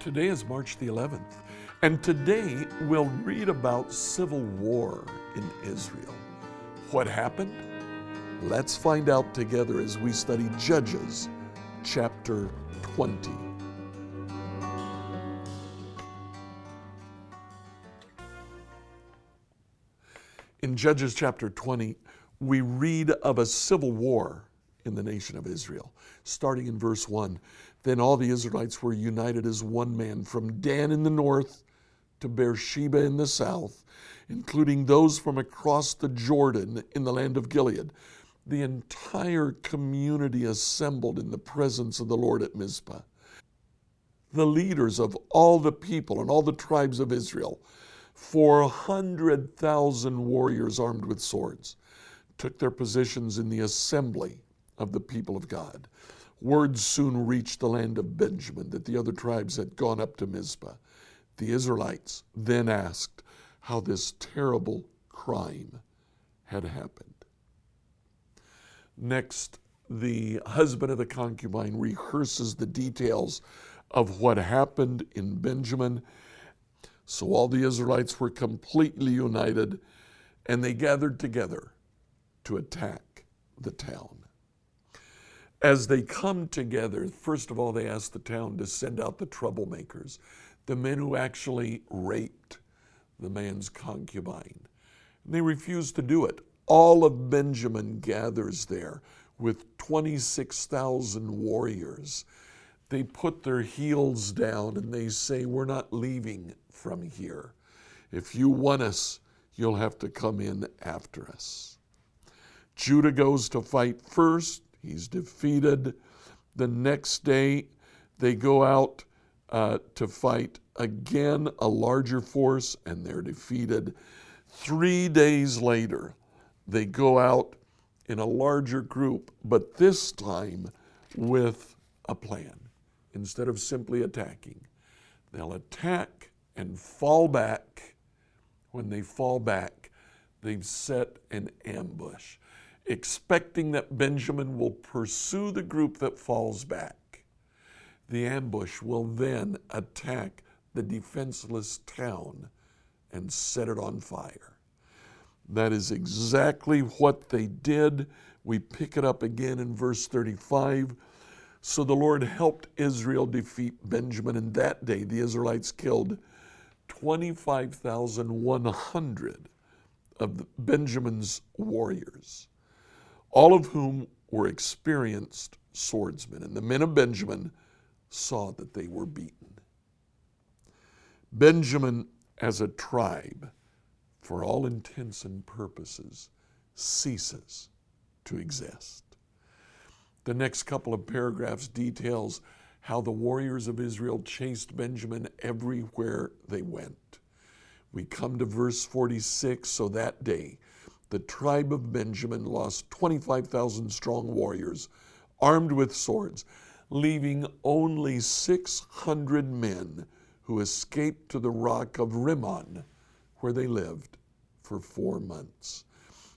Today is March the 11th, and today we'll read about civil war in Israel. What happened? Let's find out together as we study Judges chapter 20. In Judges chapter 20, we read of a civil war in the nation of Israel. Starting in verse 1 Then all the Israelites were united as one man from Dan in the north to Beersheba in the south, including those from across the Jordan in the land of Gilead. The entire community assembled in the presence of the Lord at Mizpah. The leaders of all the people and all the tribes of Israel, 400,000 warriors armed with swords, took their positions in the assembly of the people of God. Word soon reached the land of Benjamin that the other tribes had gone up to Mizpah. The Israelites then asked how this terrible crime had happened. Next, the husband of the concubine rehearses the details of what happened in Benjamin. So all the Israelites were completely united and they gathered together to attack the town. As they come together, first of all, they ask the town to send out the troublemakers, the men who actually raped the man's concubine. And they refuse to do it. All of Benjamin gathers there with 26,000 warriors. They put their heels down and they say, We're not leaving from here. If you want us, you'll have to come in after us. Judah goes to fight first. He's defeated. The next day, they go out uh, to fight again a larger force, and they're defeated. Three days later, they go out in a larger group, but this time with a plan. Instead of simply attacking, they'll attack and fall back. When they fall back, they've set an ambush expecting that Benjamin will pursue the group that falls back. The ambush will then attack the defenseless town and set it on fire. That is exactly what they did. We pick it up again in verse 35. So the Lord helped Israel defeat Benjamin, and that day the Israelites killed 25,100 of Benjamin's warriors all of whom were experienced swordsmen. And the men of Benjamin saw that they were beaten. Benjamin, as a tribe, for all intents and purposes, ceases to exist. The next couple of paragraphs details how the warriors of Israel chased Benjamin everywhere they went. We come to verse 46 so that day the tribe of Benjamin lost 25,000 strong warriors armed with swords, leaving only 600 men who escaped to the rock of Rimmon, where they lived for four months.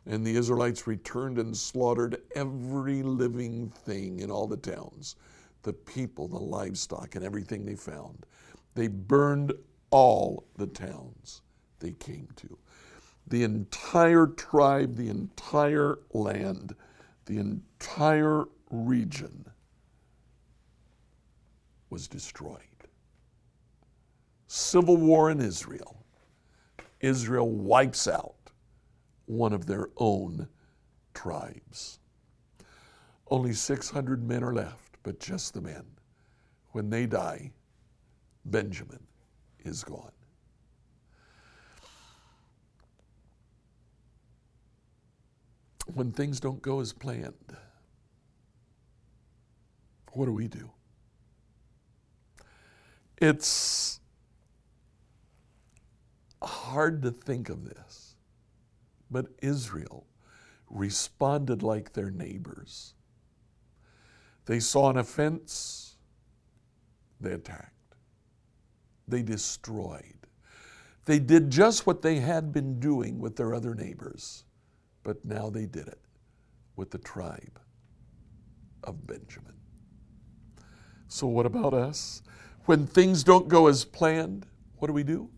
And the Israelites returned and slaughtered every living thing in all the towns the people, the livestock, and everything they found. They burned all the towns they came to the entire tribe, the entire land, the entire region was destroyed. Civil war in Israel. Israel wipes out one of their own tribes. Only 600 men are left, but just the men. When they die, Benjamin is gone. when things don't go as planned, what do we do? It's hard to think of this, but Israel responded like their neighbors. They saw an offense, they attacked, they destroyed. They did just what they had been doing with their other neighbors, but now they did it with the tribe of Benjamin. So, what about us? When things don't go as planned, what do we do?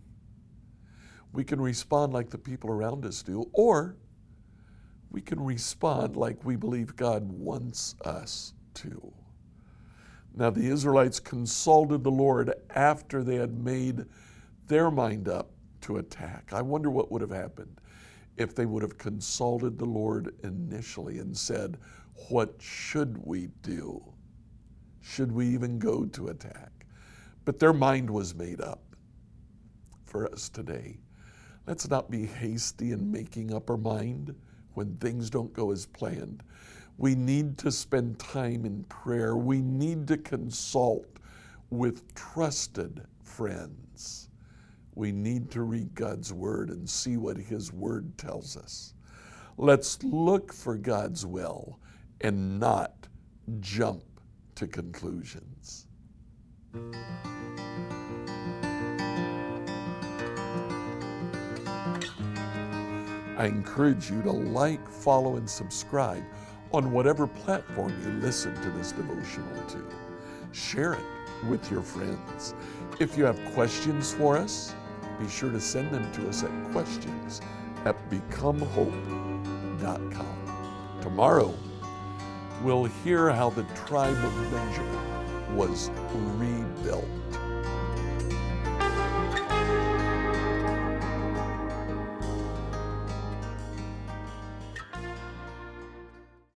We can respond like the people around us do, or we can respond like we believe God wants us to. Now, the Israelites consulted the Lord after they had made their mind up to attack. I wonder what would have happened if they would have consulted the Lord initially and said, What should we do? Should we even go to attack? But their mind was made up. For us today, let's not be hasty in making up our mind when things don't go as planned. We need to spend time in prayer. We need to consult with trusted friends. We need to read God's Word and see what His Word tells us. Let's look for God's will and not jump to conclusions. I encourage you to like, follow, and subscribe on whatever platform you listen to this devotional to. Share it with your friends. If you have questions for us, be sure to send them to us at questions at becomehope.com. Tomorrow, we'll hear how the tribe of Benjamin was rebuilt.